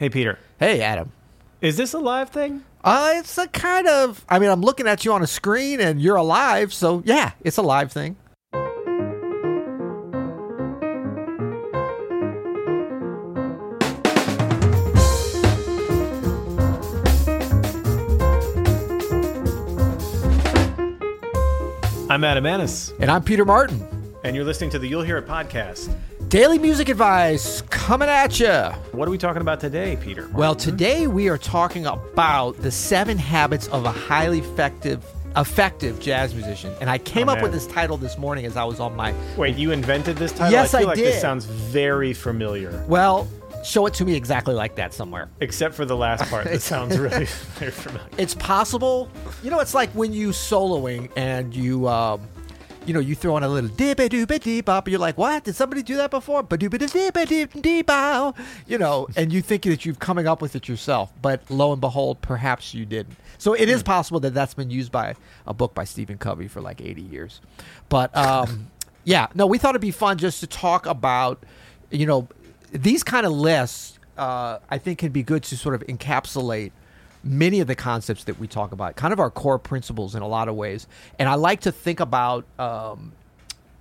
Hey, Peter. Hey, Adam. Is this a live thing? Uh, it's a kind of. I mean, I'm looking at you on a screen, and you're alive, so yeah, it's a live thing. I'm Adam Maness, And I'm Peter Martin. and you're listening to the You'll Hear It podcast. Daily music advice coming at you. What are we talking about today, Peter? Well, today we are talking about the seven habits of a highly effective effective jazz musician. And I came Oh, up with this title this morning as I was on my Wait, you invented this title? Yes, I feel I like this did. sounds very familiar, well, show it to me exactly like that somewhere. except for the last part. That sounds really very familiar. It's possible. You know, it's like when you soloing and you, um, you know, you throw in a little dip a doop a dee bop. You're like, what? Did somebody do that before? Ba doop a dip a dip dee bow. You know, and you think that you've coming up with it yourself, but lo and behold, perhaps you didn't. So it is possible that that's been used by a book by Stephen Covey for like 80 years. But um, yeah, no, we thought it'd be fun just to talk about, you know, these kind of lists. Uh, I think can be good to sort of encapsulate many of the concepts that we talk about, kind of our core principles in a lot of ways. And I like to think about, um,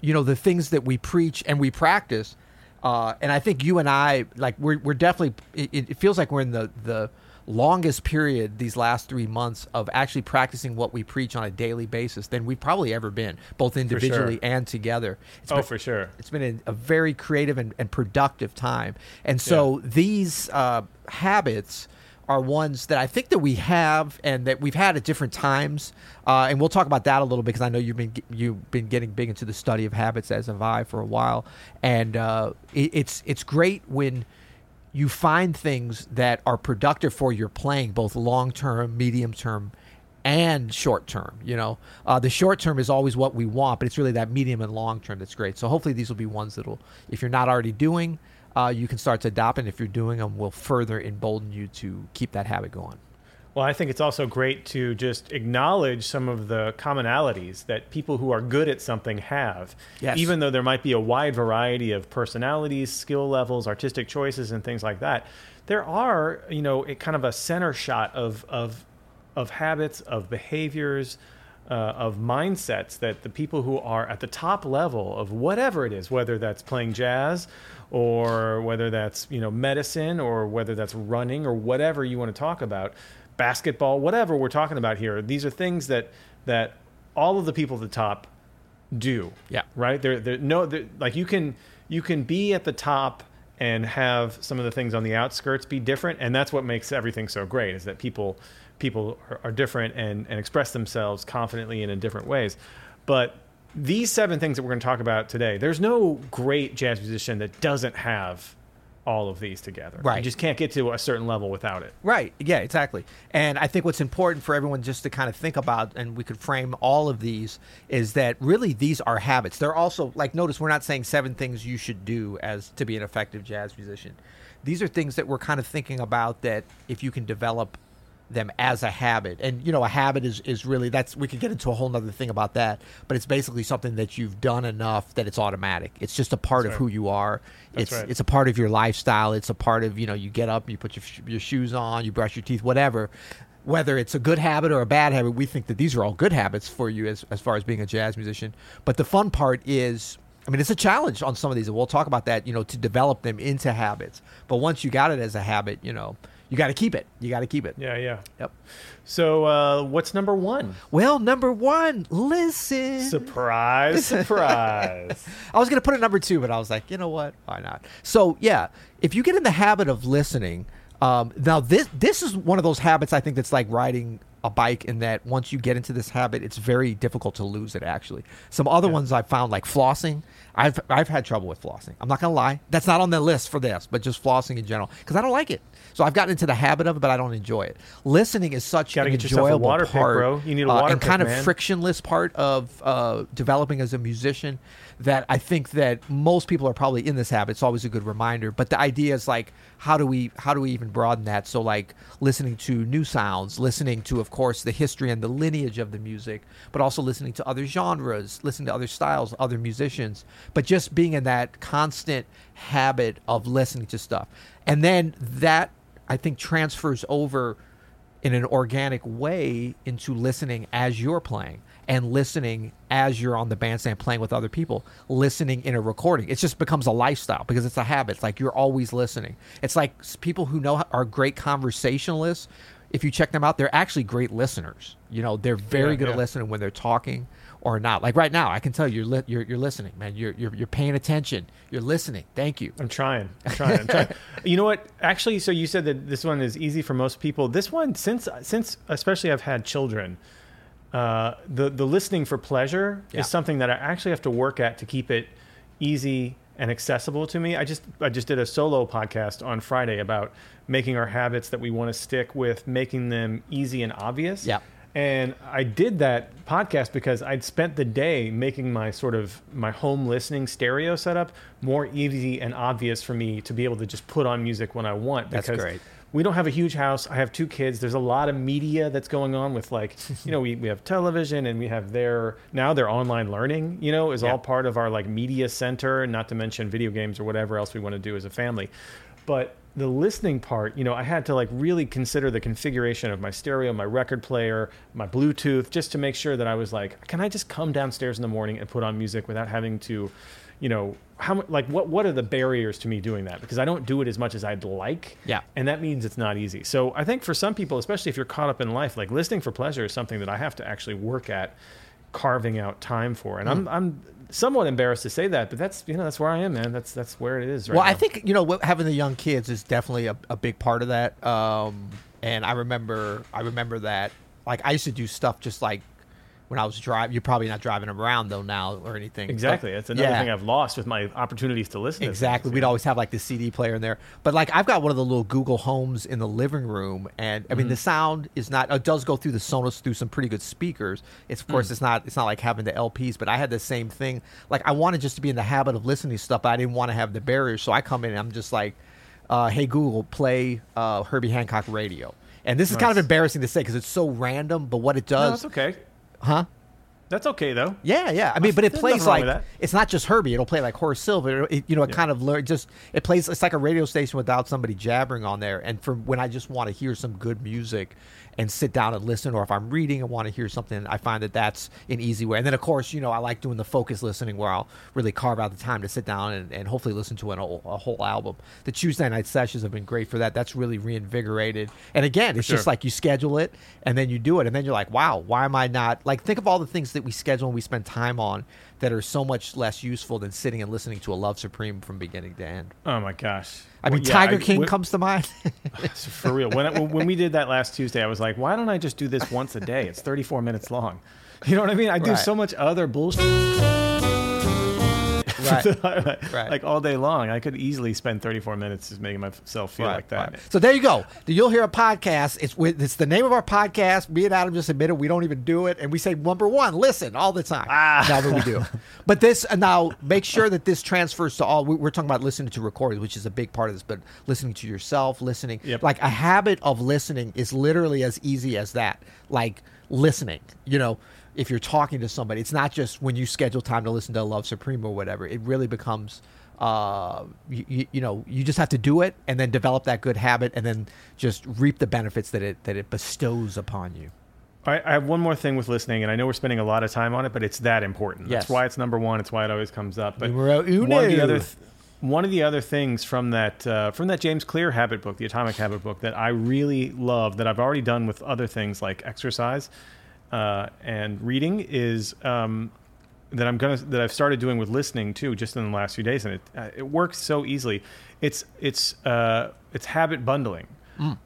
you know, the things that we preach and we practice. Uh, and I think you and I, like, we're, we're definitely, it, it feels like we're in the, the longest period these last three months of actually practicing what we preach on a daily basis than we've probably ever been, both individually and together. It's Oh, been- for sure. it's been a, a very creative and, and productive time. And so these uh, habits are ones that I think that we have and that we've had at different times. Uh, and we'll talk about that a little bit because I know you've been you've been getting big into the study of habits as have I for a while. And uh, it, it's it's great when you find things that are productive for your playing, both long term, medium term, and short term. You know, uh, the short term is always what we want, but it's really that medium and long term that's great. So hopefully these will be ones that'll, if you're not already doing, uh, you can start to adopt, and if you're doing them, will further embolden you to keep that habit going. Well, I think it's also great to just acknowledge some of the commonalities that people who are good at something have. Yes. Even though there might be a wide variety of personalities, skill levels, artistic choices, and things like that, there are, you know, a kind of a center shot of of of habits, of behaviors, uh, of mindsets that the people who are at the top level of whatever it is, whether that's playing jazz or whether that's you know medicine or whether that's running or whatever you want to talk about, basketball, whatever we're talking about here, these are things that that all of the people at the top do. Yeah. Right. There. There. No. There, like you can you can be at the top and have some of the things on the outskirts be different, and that's what makes everything so great. Is that people people are, are different and and express themselves confidently and in different ways. But these seven things that we're going to talk about today, there's no great jazz musician that doesn't have all of these together. Right. You just can't get to a certain level without it. Right. Yeah, exactly. And I think what's important for everyone just to kind of think about, and we could frame all of these, is that really these are habits. They're also, like, notice we're not saying seven things you should do as to be an effective jazz musician. These are things that we're kind of thinking about that if you can develop them as a habit and you know a habit is is really that's we could get into a whole nother thing about that but it's basically something that you've done enough that it's automatic it's just a part That's of right. who you are That's it's right. it's a part of your lifestyle it's a part of you know you get up you put your, your shoes on you brush your teeth whatever whether it's a good habit or a bad habit we think that these are all good habits for you as, as far as being a jazz musician but the fun part is I mean, it's a challenge on some of these, and we'll talk about that. You know, to develop them into habits. But once you got it as a habit, you know, you got to keep it. You got to keep it. Yeah. Yeah. Yep. So uh, what's number one? Well, number one, listen. Surprise! Surprise! I was going to put it number two, but I was like, you know what? Why not? So, yeah, if you get in the habit of listening, um, now this this is one of those habits I think that's like riding a bike in that once you get into this habit, it's very difficult to lose it. Actually, some other ones I found like flossing. I've I've had trouble with flossing. I'm not gonna lie. That's not on the list for this, but just flossing in general because I don't like it. So I've gotten into the habit of it, but I don't enjoy it. Listening is such Gotta an get yourself a enjoyable water pick, part, bro. You need a uh, water and pick, kind of man. frictionless part of uh, developing as a musician that I think that most people are probably in this habit. It's always a good reminder. But the idea is like, how do we how do we even broaden that? So like listening to new sounds, listening to of course the history and the lineage of the music, but also listening to other genres, listening to other styles, other musicians, but just being in that constant habit of listening to stuff. And then that I think transfers over in an organic way into listening as you're playing and listening as you're on the bandstand playing with other people, listening in a recording. It just becomes a lifestyle because it's a habit. It's like you're always listening. It's like people who know are great conversationalists. If you check them out, they're actually great listeners. You know, they're very Yeah, good at listening when they're talking or not. Like right now, I can tell you're li- you're, you're listening, man. You're, you're you're paying attention. You're listening. Thank you. I'm trying. I'm trying. I'm trying. You know what? Actually, so you said that this one is easy for most people. This one, since since especially I've had children, uh, the the listening for pleasure Yeah. is something that I actually have to work at to keep it easy and accessible to me. I just I just did a solo podcast on Friday about making our habits that we want to stick with, making them easy and obvious. Yeah. And I did that podcast because I'd spent the day making my sort of my home listening stereo setup more easy and obvious for me to be able to just put on music when I want. That's Because great. We don't have a huge house. I have two kids. There's a lot of media that's going on with like, you know, we, we have television and we have their now their online learning, you know, is Yeah. all part of our like media center, not to mention video games or whatever else we want to do as a family. But the listening part, you know, I had to like really consider the configuration of my stereo, my record player, my Bluetooth, just to make sure that I was like, can I just come downstairs in the morning and put on music without having to, you know, how like what what are the barriers to me doing that? Because I don't do it as much as I'd like. Yeah. And that means it's not easy. So I think for some people, especially if you're caught up in life, like listening for pleasure is something that I have to actually work at carving out time for. And Hmm. I'm I'm somewhat embarrassed to say that, but that's you know that's where I am, man. That's that's where it is right well, I think you know having the young kids is definitely a, a big part of that. Um, and I remember, I remember that. Like I used to do stuff just like when I was driving. You're probably not driving around though now or anything. Exactly. But- That's another yeah. thing I've lost with my opportunities to listen. Exactly. things, We'd always have like the CD player in there. But like I've got one of the little Google Homes in the living room and I Mm-hmm. mean the sound is not it does go through the Sonos through some pretty good speakers. It's of Mm. course it's not it's not like having the LPs, but I had the same thing. Like I wanted just to be in the habit of listening to stuff, but I didn't want to have the barriers. So I come in and I'm just like, uh, hey Google, play uh, Herbie Hancock radio. And this is kind of embarrassing to say because it's so random, but what it does, that's okay. Huh? That's okay though. Yeah, yeah. I mean, but it There's plays like it's not just Herbie. It'll play like Horace Silver. It, you know, it Yeah. kind of just it plays. It's like a radio station without somebody jabbering on there. And for when I just want to hear some good music and sit down and listen, or if I'm reading and want to hear something, I find that that's an easy way. And then of course, you know, I like doing the focus listening where I'll really carve out the time to sit down and, and hopefully listen to an, a, a whole album. The Tuesday night sessions have been great for that. That's really reinvigorated. And again, it's just like you schedule it and then you do it, and then you're like, wow, why am I not like? Think of all the things that we schedule and we spend time on that are so much less useful than sitting and listening to a Love Supreme from beginning to end. Oh my gosh. I mean, Well, yeah, Tiger I- King comes to mind. for real. When I, when we did that last Tuesday, I was like, why don't I just do this once a day? It's 34 minutes long. You know what I mean? I do Right. so much other bullshit right. Right. like all day long. I could easily spend 34 minutes just making myself feel like that. right. So there you go. You'll hear a podcast. It's with, it's the name of our podcast. Me and Adam just admitted we don't even do it, and we say number one, listen all the time. Ah. Now that we do, but this now make sure that this transfers to all. we- We're talking about listening to recordings, which is a big part of this, but listening to yourself, listening. Yep. Like a habit of listening is literally as easy as that. Like listening, you know. If you're talking to somebody, it's not just when you schedule time to listen to Love Supreme or whatever. It really becomes uh, you, you, know you just have to do it and then develop that good habit and then just reap the benefits that it that it bestows upon you I, I have one more thing with listening, and I know we're spending a lot of time on it, but it's that important. Yes. That's why it's number one. It's why it always comes up. But Numero one of the other th- one of the other things from that uh, from that James Clear habit book, the Atomic Habit book, that I really love that I've already done with other things like exercise uh, and reading is um, that I'm gonna that I've started doing with listening too, just in the last few days, and it uh, it works so easily. It's it's uh, it's habit bundling,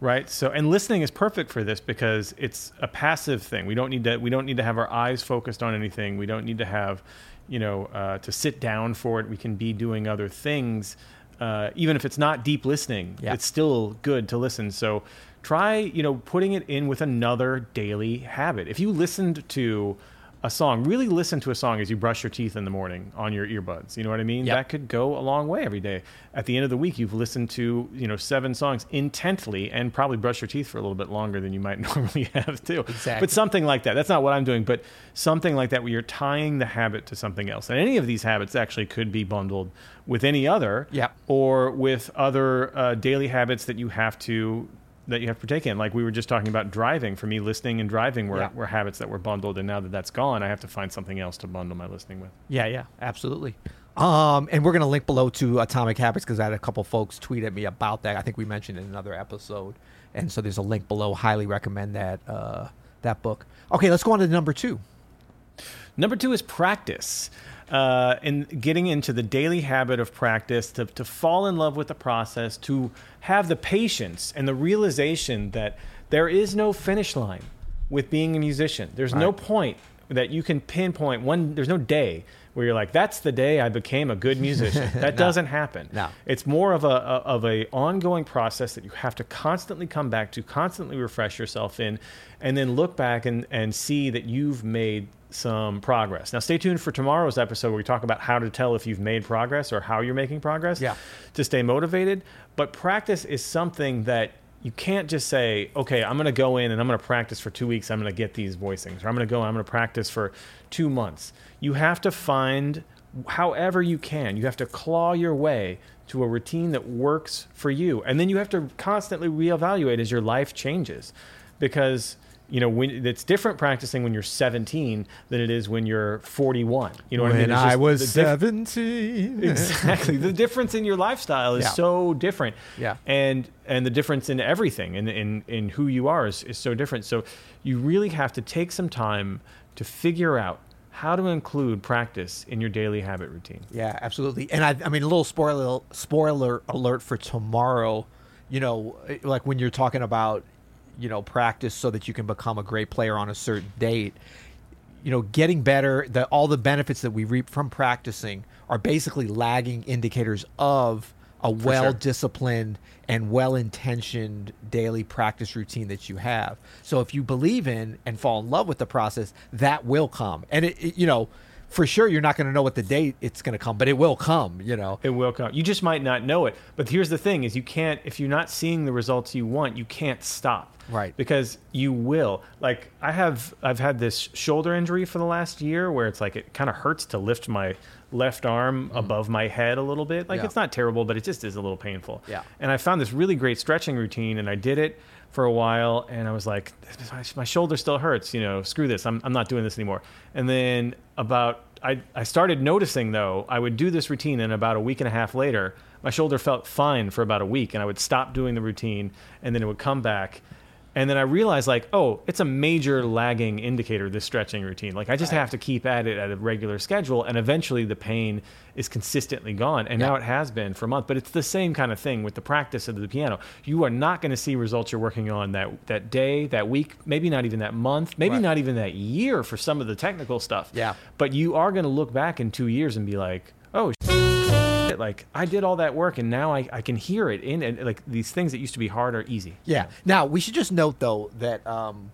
right? So and listening is perfect for this because it's a passive thing. We don't need to we don't need to have our eyes focused on anything. We don't need to have you know uh, to sit down for it. We can be doing other things. Uh, even if it's not deep listening, Yeah. it's still good to listen. So try, you know, putting it in with another daily habit. If you listened to a song. Really listen to a song as you brush your teeth in the morning on your earbuds. You know what I mean? Yep. That could go a long way every day. At the end of the week, you've listened to you know seven songs intently and probably brush your teeth for a little bit longer than you might normally have to. Exactly. But something like that. That's not what I'm doing, but something like that where you're tying the habit to something else. And any of these habits actually could be bundled with any other, Yep. or with other uh, daily habits that you have to that you have to partake in. Like we were just talking about driving. For me, listening and driving were, Yeah. were habits that were bundled, and now that that's gone, I have to find something else to bundle my listening with. Yeah, yeah, absolutely. Um, and we're gonna link below to Atomic Habits because I had a couple folks tweet at me about that. I think we mentioned in another episode, and so there's a link below. Highly recommend that uh, that book. Okay, let's go on to number two. Number two is practice. Uh, and getting into the daily habit of practice, to, to fall in love with the process, to have the patience and the realization that there is no finish line with being a musician. There's no point that you can pinpoint one, there's no day where you're like, that's the day I became a good musician. That doesn't happen. No. It's more of a, a of a ongoing process that you have to constantly come back to, constantly refresh yourself in, and then look back and, and see that you've made some progress. Now, stay tuned for tomorrow's episode where we talk about how to tell if you've made progress or how you're making progress Yeah. to stay motivated. But practice is something that you can't just say, okay, I'm going to go in and I'm going to practice for two weeks. I'm going to get these voicings, or I'm going to go and I'm going to practice for two months. You have to find, however you can, you have to claw your way to a routine that works for you. And then you have to constantly reevaluate as your life changes because you know when it's different practicing when you're 17 than it is when you're 41 you know what i mean when I was the diff- seventeen, exactly the difference in your lifestyle is Yeah. so different Yeah. and and the difference in everything in in, in who you are is, is so different so you really have to take some time to figure out how to include practice in your daily habit routine Yeah, absolutely. And I, I mean, a little spoiler spoiler alert for tomorrow. You know, like when you're talking about, you know, practice so that you can become a great player on a certain date. You know, getting better. The all the benefits that we reap from practicing are basically lagging indicators of a well disciplined and well intentioned daily practice routine that you have. So if you believe in and fall in love with the process, that will come. And it, it- you know, for sure you're not going to know what the date it's going to come, but it will come, you know. it will come you just might not know it but here's the thing is you can't if you're not seeing the results you want you can't stop Right. because you will like i have i've had this shoulder injury for the last year where it's like it kind of hurts to lift my left arm above my head a little bit like Mm-hmm. Yeah. it's not terrible but it just is a little painful Yeah. and i found this really great stretching routine and i did it for a while and i was like my, shoulder still hurts you know screw this I'm, I'm not doing this anymore. And then about I, I started noticing though i would do this routine and about a week and a half later my shoulder felt fine for about a week and i would stop doing the routine and then it would come back and then I realized, like, oh, it's a major lagging indicator, this stretching routine. Like, I just have to keep at it at a regular schedule, and eventually the pain is consistently gone. And now it has been for a month. But it's the same kind of thing with the practice of the piano. You are not going to see results you're working on that, that day, that week, maybe not even that month, maybe Right. not even that year for some of the technical stuff. Yeah. But you are going to look back in two years and be like, like I did all that work and now I, I can hear it in and like these things that used to be hard are easy. Yeah. Now we should just note though that um,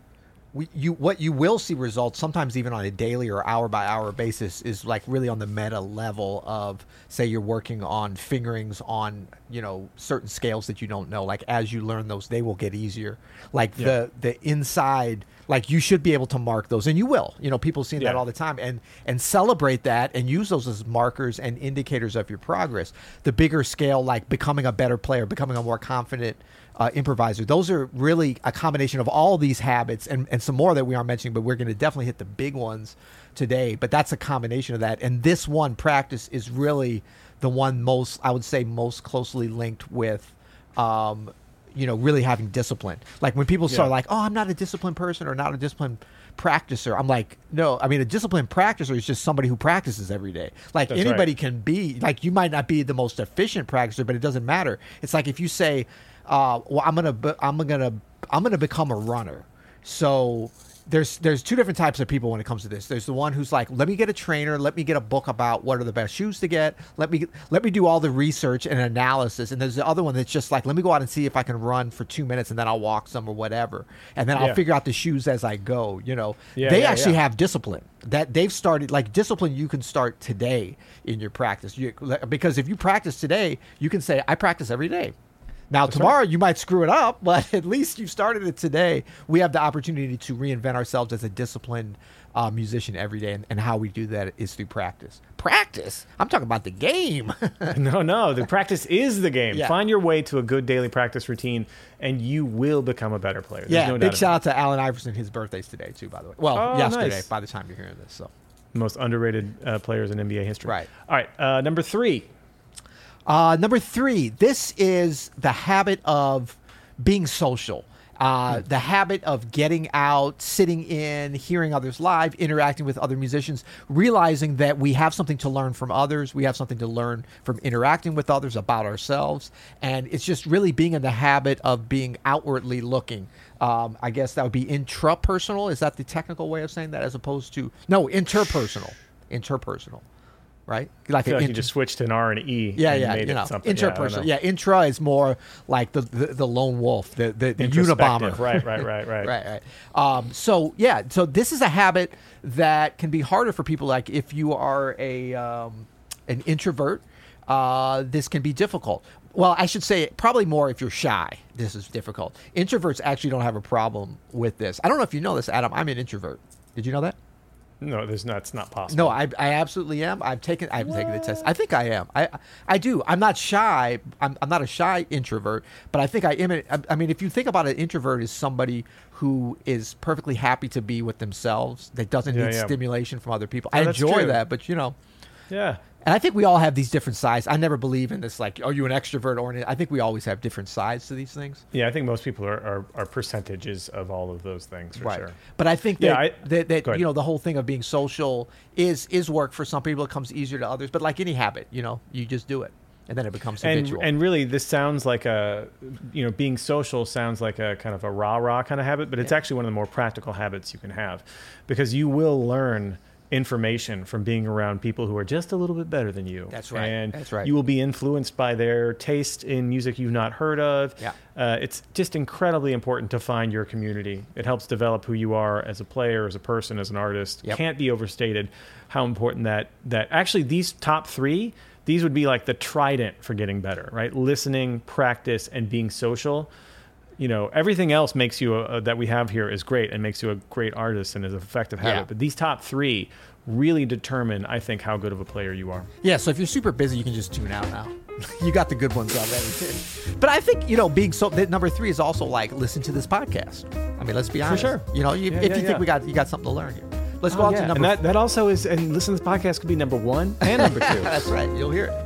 we you what you will see results sometimes even on a daily or hour by hour basis is like really on the meta level of say you're working on fingerings on you know certain scales that you don't know. Like as you learn those, they will get easier. Like the the inside. Like you should be able to mark those, and you will. You know, people see that Yeah. all the time, and and celebrate that, and use those as markers and indicators of your progress. The bigger scale, like becoming a better player, becoming a more confident uh, improviser. Those are really a combination of all these habits and, and some more that we aren't mentioning, but we're going to definitely hit the big ones today. But that's a combination of that. And this one practice is really the one most, I would say, most closely linked with. Um, you know, really having discipline. Like when people start like, "Oh, I'm not a disciplined person or not a disciplined practicer," I'm like, "No, I mean a disciplined practicer is just somebody who practices every day. Like That's right. anybody can be like you might not be the most efficient practicer, but it doesn't matter. It's like if you say, uh, "Well, I'm gonna, I'm gonna, I'm gonna become a runner," so there's there's two different types of people when it comes to this. There's the one who's like, let me get a trainer, let me get a book about what are the best shoes to get, let me let me do all the research and analysis. And there's the other one that's just like, let me go out and see if I can run for two minutes and then I'll walk some or whatever, and then I'll Yeah. figure out the shoes as I go. You know, Yeah, they yeah, actually have discipline that they've started like discipline you can start today in your practice you, because if you practice today you can say i practice every day now tomorrow you might screw it up but at least you started it today we have the opportunity to reinvent ourselves as a disciplined uh, musician every day and, and how we do that is through practice practice i'm talking about the game No, no. The practice is the game. Yeah. Find your way to a good daily practice routine, and you will become a better player. There's yeah no big doubt shout out to Allen Iverson his birthday's today too by the way well Oh, yesterday nice. by the time you're hearing this so. Most underrated uh, players in NBA history. Right. All right. Uh, number three. Uh, number three, this is the habit of being social. Uh, the habit of getting out, sitting in, hearing others live, interacting with other musicians, realizing that we have something to learn from others. We have something to learn from interacting with others about ourselves. And it's just really being in the habit of being outwardly looking. Um, I guess that would be intrapersonal. Is that the technical way of saying that as opposed to, no, interpersonal. Interpersonal. Right? I feel like you inter- just switched an R and E. yeah, and yeah, made you it know, something. Yeah, interpersonal. know. Yeah, intra is more like the the, the lone wolf, the the, the. Unabomber. Right, right, right, right. right, right. Um, so yeah, so this is a habit that can be harder for people. Like if you are a um, an introvert, uh, this can be difficult. Well, I should say probably more if you're shy. This is difficult. Introverts actually don't have a problem with this. I don't know if you know this, Adam. I'm an introvert. Did you know that? No, there's not. It's not possible. No, I, I absolutely am. I've taken I've taken the test. I think I am. I I do. I'm not shy. I'm, I'm not a shy introvert, but I think I am. a- I, mean, if you think about an introvert as somebody who is perfectly happy to be with themselves, that doesn't Yeah, need yeah. stimulation from other people. No, I enjoy true. that, but you know, Yeah. And I think we all have these different sides. I never believe in this like, are you an extrovert or an? I think we always have different sides to these things. Yeah, I think most people are, are, are percentages of all of those things for sure. But I think that Yeah, I- that, that you know the whole thing of being social is is work for some people. It comes easier to others. But like any habit, you know, you just do it, and then it becomes And and really, this sounds like a you know being social sounds like a kind of a rah rah kind of habit, but it's Yeah. actually one of the more practical habits you can have, because you will learn information from being around people who are just a little bit better than you. That's right. And That's right. You will be influenced by their taste in music you've not heard of. Yeah. Uh, it's just incredibly important to find your community. It helps develop who you are as a player, as a person, as an artist. Yep. Can't be overstated how important that that actually these top three these would be like the trident for getting better, right? Listening, practice, and being social. You know, everything else makes you a, that we have here is great and makes you a great artist and is an effective habit. Yeah. But these top three really determine, I think, how good of a player you are. yeah, so if you're super busy, you can just tune out now. you got the good ones already. Too. But I think you know being so. That number three is also like listen to this podcast. I mean, let's be honest. For sure. You know, you, Yeah, if yeah, you think we got you got something to learn here, let's oh, go on to number. and that, that also is, and listen to this podcast could be number one and number two. That's right. You'll hear it.